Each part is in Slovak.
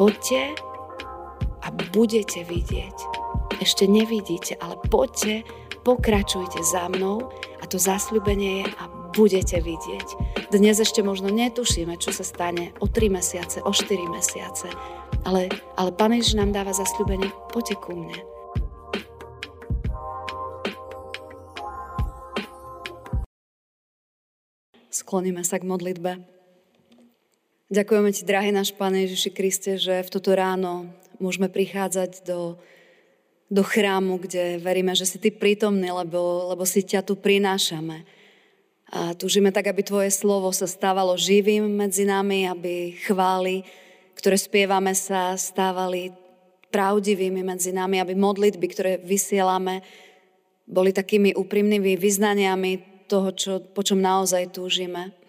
Poďte a budete vidieť. Ešte nevidíte, ale poďte, pokračujte za mnou a to zasľubenie je a budete vidieť. Dnes ešte možno netušíme, čo sa stane o 3 mesiace, o 4 mesiace, ale, ale Pán Ježiš nám dáva zasľubenie, poďte ku mne. Skloníme sa k modlitbe. Ďakujeme Ti, drahý náš Pane Ježiši Kriste, že v toto ráno môžeme prichádzať do, do chrámu, kde veríme, že si Ty prítomný, lebo, lebo si ťa tu prinášame. A túžime tak, aby Tvoje slovo sa stávalo živým medzi nami, aby chvály, ktoré spievame sa, stávali pravdivými medzi nami, aby modlitby, ktoré vysielame, boli takými úprimnými vyznaniami toho, čo, po čom naozaj túžime.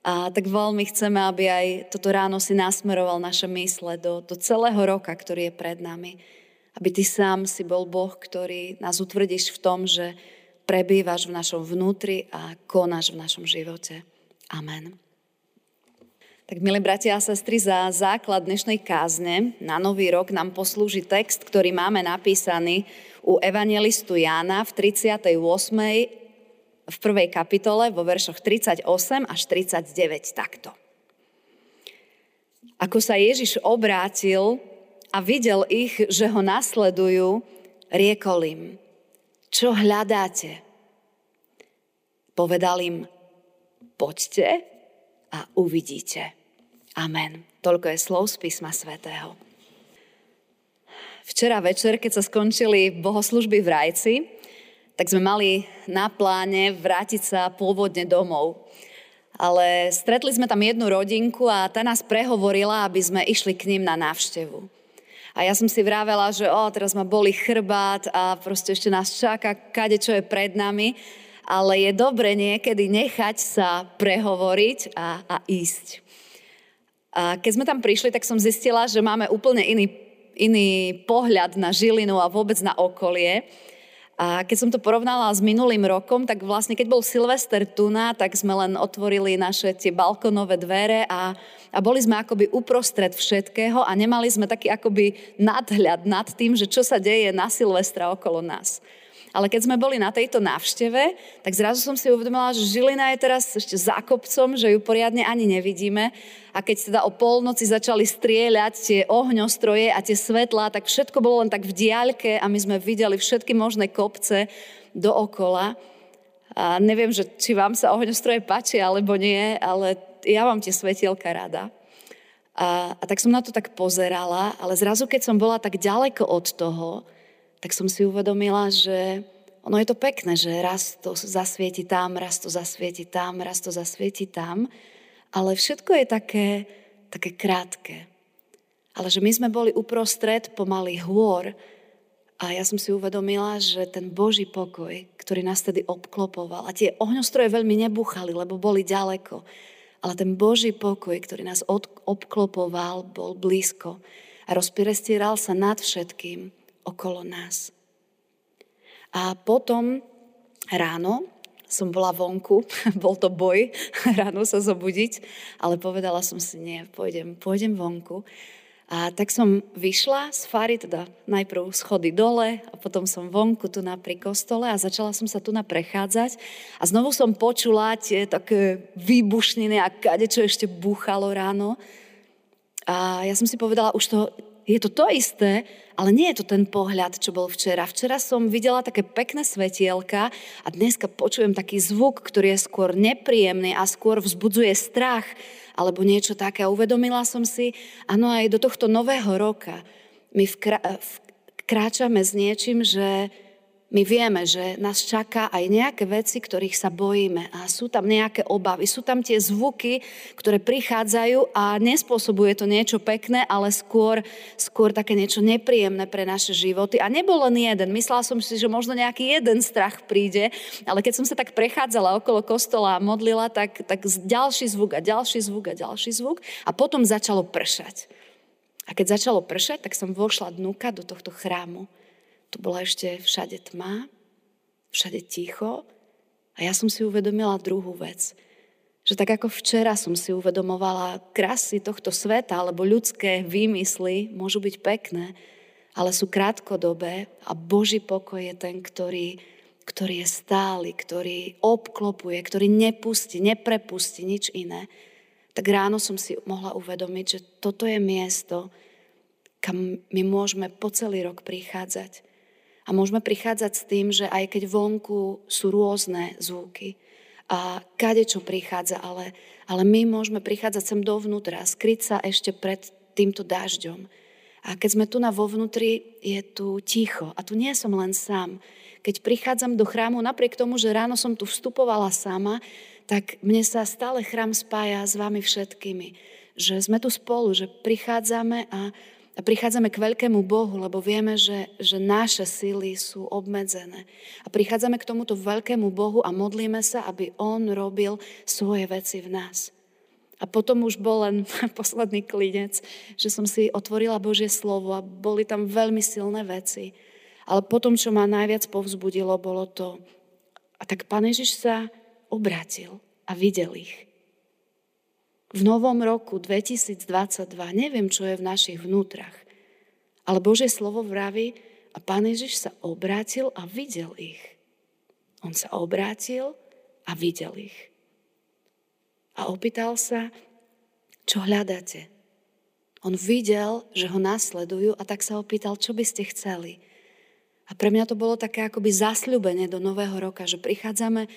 A tak veľmi chceme, aby aj toto ráno si nasmeroval naše mysle do, do celého roka, ktorý je pred nami. Aby ty sám si bol Boh, ktorý nás utvrdíš v tom, že prebývaš v našom vnútri a konáš v našom živote. Amen. Tak milí bratia a sestry, za základ dnešnej kázne na nový rok nám poslúži text, ktorý máme napísaný u evangelistu Jána v 38 v prvej kapitole vo veršoch 38 až 39 takto. Ako sa Ježiš obrátil a videl ich, že ho nasledujú, riekol im, čo hľadáte? Povedal im, poďte a uvidíte. Amen. Toľko je slov z písma svätého. Včera večer, keď sa skončili bohoslužby v Rajci, tak sme mali na pláne vrátiť sa pôvodne domov. Ale stretli sme tam jednu rodinku a tá nás prehovorila, aby sme išli k ním na návštevu. A ja som si vravela, že o, teraz ma boli chrbát a proste ešte nás čaká kade, čo je pred nami. Ale je dobre niekedy nechať sa prehovoriť a, a ísť. A keď sme tam prišli, tak som zistila, že máme úplne iný, iný pohľad na Žilinu a vôbec na okolie. A keď som to porovnala s minulým rokom, tak vlastne keď bol Silvester Tuna, tak sme len otvorili naše tie balkonové dvere a, a boli sme akoby uprostred všetkého a nemali sme taký akoby nadhľad nad tým, že čo sa deje na Silvestra okolo nás. Ale keď sme boli na tejto návšteve, tak zrazu som si uvedomila, že Žilina je teraz ešte za kopcom, že ju poriadne ani nevidíme. A keď teda o polnoci začali strieľať tie ohňostroje a tie svetlá, tak všetko bolo len tak v diaľke a my sme videli všetky možné kopce dookola. A neviem, že, či vám sa ohňostroje páčia alebo nie, ale ja mám tie svetielka rada. A, a tak som na to tak pozerala, ale zrazu, keď som bola tak ďaleko od toho, tak som si uvedomila, že ono je to pekné, že raz to zasvieti tam, raz to zasvieti tam, raz to zasvieti tam, ale všetko je také, také krátke. Ale že my sme boli uprostred pomaly hôr a ja som si uvedomila, že ten Boží pokoj, ktorý nás tedy obklopoval, a tie ohňostroje veľmi nebuchali, lebo boli ďaleko, ale ten Boží pokoj, ktorý nás obklopoval, bol blízko a rozpirestieral sa nad všetkým okolo nás. A potom ráno som bola vonku, bol to boj ráno sa zobudiť, ale povedala som si, nie, pôjdem, pôjdem vonku. A tak som vyšla z fary, teda najprv schody dole a potom som vonku tu na pri kostole a začala som sa tu na prechádzať a znovu som počula tie také výbušniny a kade čo ešte búchalo ráno. A ja som si povedala, už to je to to isté, ale nie je to ten pohľad, čo bol včera. Včera som videla také pekné svetielka a dneska počujem taký zvuk, ktorý je skôr nepríjemný a skôr vzbudzuje strach alebo niečo také. A uvedomila som si, áno, aj do tohto nového roka my vkráčame s niečím, že my vieme, že nás čaká aj nejaké veci, ktorých sa bojíme a sú tam nejaké obavy, sú tam tie zvuky, ktoré prichádzajú a nespôsobuje to niečo pekné, ale skôr, skôr také niečo nepríjemné pre naše životy. A nebol len jeden. Myslela som si, že možno nejaký jeden strach príde, ale keď som sa tak prechádzala okolo kostola a modlila, tak, tak ďalší zvuk a ďalší zvuk a ďalší zvuk a potom začalo pršať. A keď začalo pršať, tak som vošla dnuka do tohto chrámu tu bola ešte všade tma, všade ticho a ja som si uvedomila druhú vec, Že tak ako včera som si uvedomovala krásy tohto sveta, alebo ľudské výmysly môžu byť pekné, ale sú krátkodobé a Boží pokoj je ten, ktorý, ktorý je stály, ktorý obklopuje, ktorý nepustí, neprepustí nič iné. Tak ráno som si mohla uvedomiť, že toto je miesto, kam my môžeme po celý rok prichádzať. A môžeme prichádzať s tým, že aj keď vonku sú rôzne zvuky, a kade čo prichádza, ale, ale my môžeme prichádzať sem dovnútra, skryť sa ešte pred týmto dažďom. A keď sme tu na vo vnútri, je tu ticho. A tu nie som len sám. Keď prichádzam do chrámu, napriek tomu, že ráno som tu vstupovala sama, tak mne sa stále chrám spája s vami všetkými. Že sme tu spolu, že prichádzame a a prichádzame k veľkému Bohu, lebo vieme, že, že naše síly sú obmedzené. A prichádzame k tomuto veľkému Bohu a modlíme sa, aby On robil svoje veci v nás. A potom už bol len posledný klinec, že som si otvorila Božie slovo a boli tam veľmi silné veci. Ale potom, čo ma najviac povzbudilo, bolo to, a tak Pán Ježiš sa obrátil a videl ich v novom roku 2022, neviem, čo je v našich vnútrach, ale Božie slovo vraví, a Pán Ježiš sa obrátil a videl ich. On sa obrátil a videl ich. A opýtal sa, čo hľadáte. On videl, že ho následujú a tak sa opýtal, čo by ste chceli. A pre mňa to bolo také akoby zasľubenie do nového roka, že prichádzame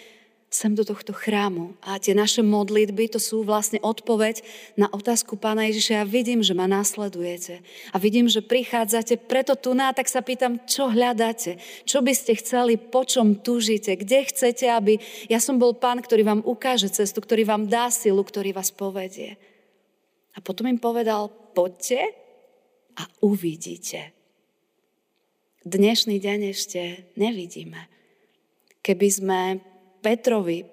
sem do tohto chrámu. A tie naše modlitby, to sú vlastne odpoveď na otázku Pána Ježiša. Ja vidím, že ma následujete. A vidím, že prichádzate, preto tu na, tak sa pýtam, čo hľadáte? Čo by ste chceli, po čom túžite? Kde chcete, aby... Ja som bol Pán, ktorý vám ukáže cestu, ktorý vám dá silu, ktorý vás povedie. A potom im povedal, poďte a uvidíte. Dnešný deň ešte nevidíme. Keby sme Petrovi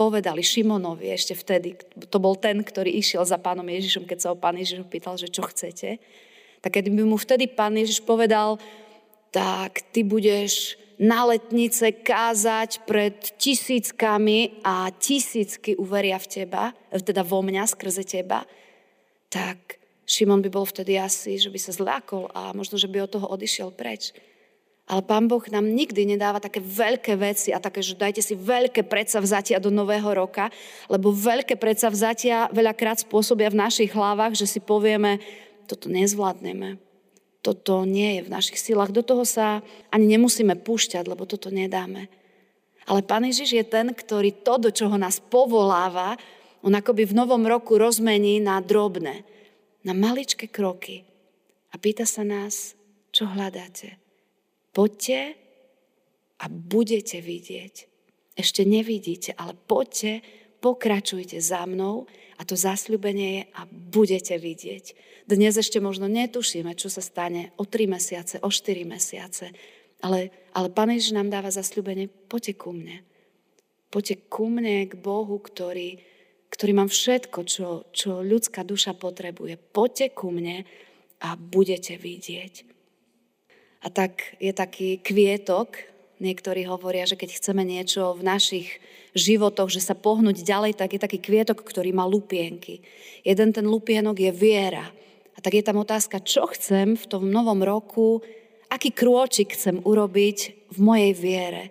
povedali Šimonovi ešte vtedy, to bol ten, ktorý išiel za pánom Ježišom, keď sa ho pán Ježiš pýtal, že čo chcete, tak keď by mu vtedy pán Ježiš povedal, tak ty budeš na letnice kázať pred tisíckami a tisícky uveria v teba, teda vo mňa skrze teba, tak Šimon by bol vtedy asi, že by sa zlákol a možno, že by od toho odišiel preč. Ale Pán Boh nám nikdy nedáva také veľké veci a také, že dajte si veľké predsavzatia do nového roka, lebo veľké predsavzatia veľakrát spôsobia v našich hlavách, že si povieme, toto nezvládneme, toto nie je v našich silách, do toho sa ani nemusíme púšťať, lebo toto nedáme. Ale Pán Ježiš je ten, ktorý to, do čoho nás povoláva, on akoby v novom roku rozmení na drobné, na maličké kroky. A pýta sa nás, čo hľadáte. Poďte a budete vidieť. Ešte nevidíte, ale poďte, pokračujte za mnou a to zasľubenie je a budete vidieť. Dnes ešte možno netušíme, čo sa stane o 3 mesiace, o 4 mesiace, ale, ale Pane Ježiš nám dáva zasľubenie, poďte ku mne. Poďte ku mne, k Bohu, ktorý, ktorý mám všetko, čo, čo ľudská duša potrebuje. Poďte ku mne a budete vidieť. A tak je taký kvietok, niektorí hovoria, že keď chceme niečo v našich životoch, že sa pohnúť ďalej, tak je taký kvietok, ktorý má lupienky. Jeden ten lupienok je viera. A tak je tam otázka, čo chcem v tom novom roku, aký krôčik chcem urobiť v mojej viere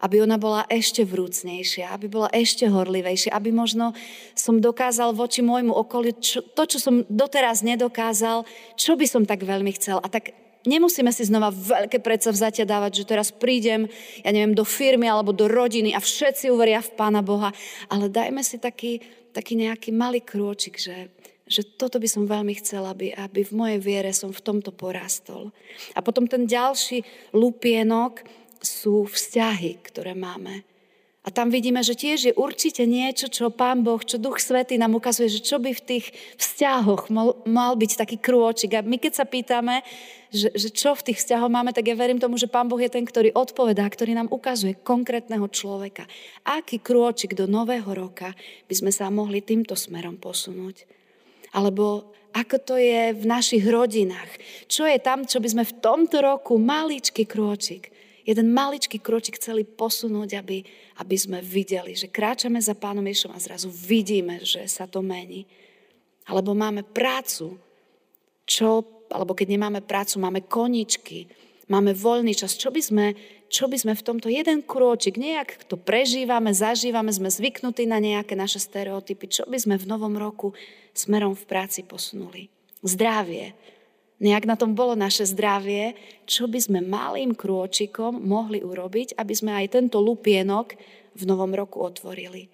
aby ona bola ešte vrúcnejšia, aby bola ešte horlivejšia, aby možno som dokázal voči môjmu okoliu čo, to, čo som doteraz nedokázal, čo by som tak veľmi chcel. A tak Nemusíme si znova veľké predsavzatia dávať, že teraz prídem, ja neviem, do firmy alebo do rodiny a všetci uveria v Pána Boha, ale dajme si taký, taký nejaký malý krôčik, že, že toto by som veľmi chcela, aby, aby v mojej viere som v tomto porastol. A potom ten ďalší lupienok sú vzťahy, ktoré máme. A tam vidíme, že tiež je určite niečo, čo Pán Boh, čo Duch Svetý nám ukazuje, že čo by v tých vzťahoch mal, mal byť taký krôčik. A my keď sa pýtame, že, že čo v tých vzťahoch máme, tak ja verím tomu, že Pán Boh je ten, ktorý odpovedá, ktorý nám ukazuje konkrétneho človeka. Aký krôčik do nového roka by sme sa mohli týmto smerom posunúť. Alebo ako to je v našich rodinách. Čo je tam, čo by sme v tomto roku, maličký krôčik, jeden maličký kročik chceli posunúť, aby, aby sme videli, že kráčame za Pánom Ježišom a zrazu vidíme, že sa to mení. Alebo máme prácu, čo, alebo keď nemáme prácu, máme koničky, máme voľný čas. Čo by sme, čo by sme v tomto jeden krôčik, nejak to prežívame, zažívame, sme zvyknutí na nejaké naše stereotypy, čo by sme v novom roku smerom v práci posunuli. Zdravie, nejak na tom bolo naše zdravie, čo by sme malým krôčikom mohli urobiť, aby sme aj tento lupienok v novom roku otvorili.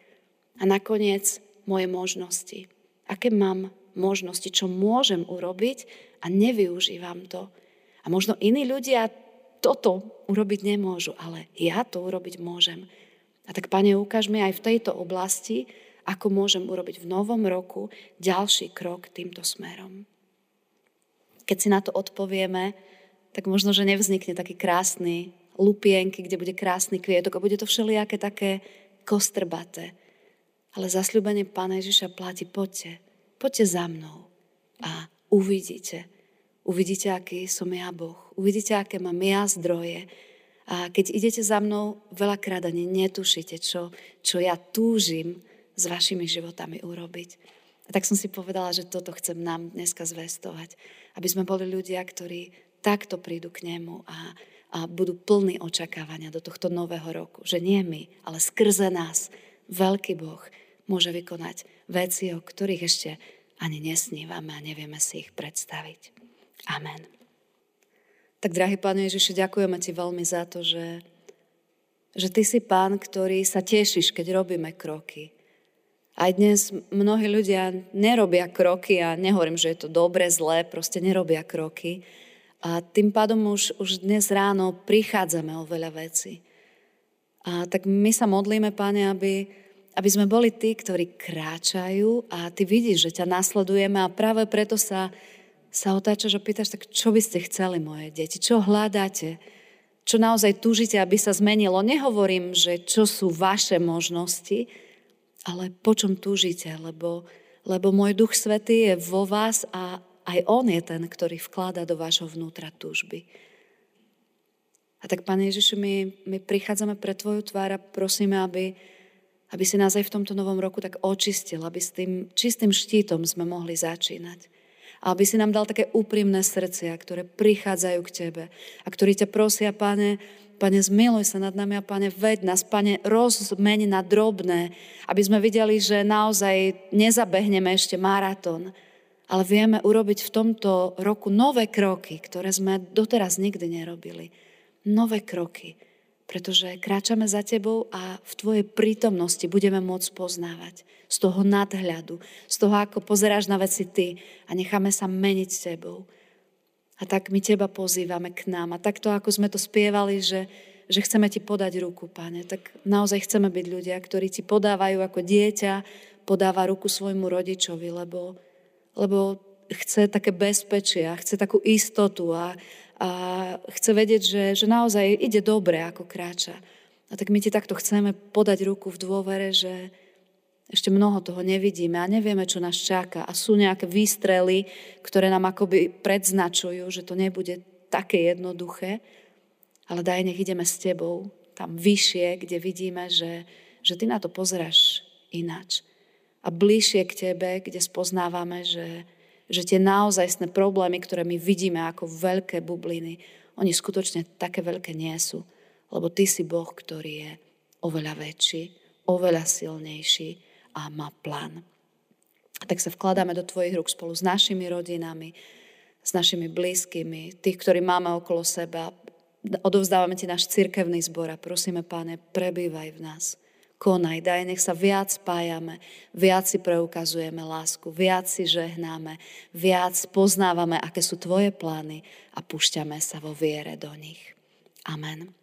A nakoniec moje možnosti. Aké mám možnosti, čo môžem urobiť a nevyužívam to. A možno iní ľudia toto urobiť nemôžu, ale ja to urobiť môžem. A tak, Pane, ukáž mi aj v tejto oblasti, ako môžem urobiť v novom roku ďalší krok týmto smerom keď si na to odpovieme, tak možno, že nevznikne taký krásny lupienky, kde bude krásny kvietok a bude to všelijaké také kostrbaté. Ale zasľúbenie Pána Ježiša platí, poďte, poďte za mnou a uvidíte. Uvidíte, aký som ja Boh. Uvidíte, aké mám ja zdroje. A keď idete za mnou, veľakrát ani netušíte, čo, čo ja túžim s vašimi životami urobiť. A tak som si povedala, že toto chcem nám dneska zvestovať. Aby sme boli ľudia, ktorí takto prídu k nemu a, a budú plní očakávania do tohto nového roku. Že nie my, ale skrze nás veľký Boh môže vykonať veci, o ktorých ešte ani nesnívame a nevieme si ich predstaviť. Amen. Tak, drahý Pán Ježiši, ďakujeme Ti veľmi za to, že, že Ty si Pán, ktorý sa tešíš, keď robíme kroky. Aj dnes mnohí ľudia nerobia kroky a nehovorím, že je to dobre, zlé, proste nerobia kroky. A tým pádom už, už dnes ráno prichádzame o veľa veci. A tak my sa modlíme, Pane, aby, aby sme boli tí, ktorí kráčajú a Ty vidíš, že ťa nasledujeme a práve preto sa, sa otáčaš a pýtaš, tak čo by ste chceli, moje deti? Čo hľadáte? Čo naozaj túžite, aby sa zmenilo? Nehovorím, že čo sú vaše možnosti, ale po čom túžite, lebo, lebo môj duch svetý je vo vás a aj on je ten, ktorý vklada do vášho vnútra túžby. A tak, Pane Ježišu, my, my prichádzame pre Tvoju tvár a prosíme, aby, aby si nás aj v tomto novom roku tak očistil, aby s tým čistým štítom sme mohli začínať. A aby si nám dal také úprimné srdcia, ktoré prichádzajú k Tebe a ktorí ťa prosia, Pane, Pane, zmiluj sa nad nami a Pane, ved nás, Pane, rozmeň na drobné, aby sme videli, že naozaj nezabehneme ešte maratón, ale vieme urobiť v tomto roku nové kroky, ktoré sme doteraz nikdy nerobili. Nové kroky, pretože kráčame za Tebou a v Tvojej prítomnosti budeme môcť poznávať z toho nadhľadu, z toho, ako pozeráš na veci Ty a necháme sa meniť Tebou. A tak my Teba pozývame k nám. A takto, ako sme to spievali, že, že chceme Ti podať ruku, Pane, tak naozaj chceme byť ľudia, ktorí Ti podávajú ako dieťa, podáva ruku svojmu rodičovi, lebo, lebo chce také bezpečie a chce takú istotu a, a chce vedieť, že, že naozaj ide dobre, ako kráča. A tak my ti takto chceme podať ruku v dôvere, že, ešte mnoho toho nevidíme a nevieme, čo nás čaká. A sú nejaké výstrely, ktoré nám akoby predznačujú, že to nebude také jednoduché, ale daj, nech ideme s tebou tam vyššie, kde vidíme, že, že ty na to pozeráš ináč. A bližšie k tebe, kde spoznávame, že, že tie naozajstné problémy, ktoré my vidíme ako veľké bubliny, oni skutočne také veľké nie sú. Lebo ty si Boh, ktorý je oveľa väčší, oveľa silnejší a má plán. Tak sa vkladáme do Tvojich rúk spolu s našimi rodinami, s našimi blízkymi, tých, ktorí máme okolo seba. Odovzdávame Ti náš cirkevný zbor a prosíme, Páne, prebývaj v nás. Konaj, daj, nech sa viac spájame, viac si preukazujeme lásku, viac si žehnáme, viac poznávame, aké sú Tvoje plány a púšťame sa vo viere do nich. Amen.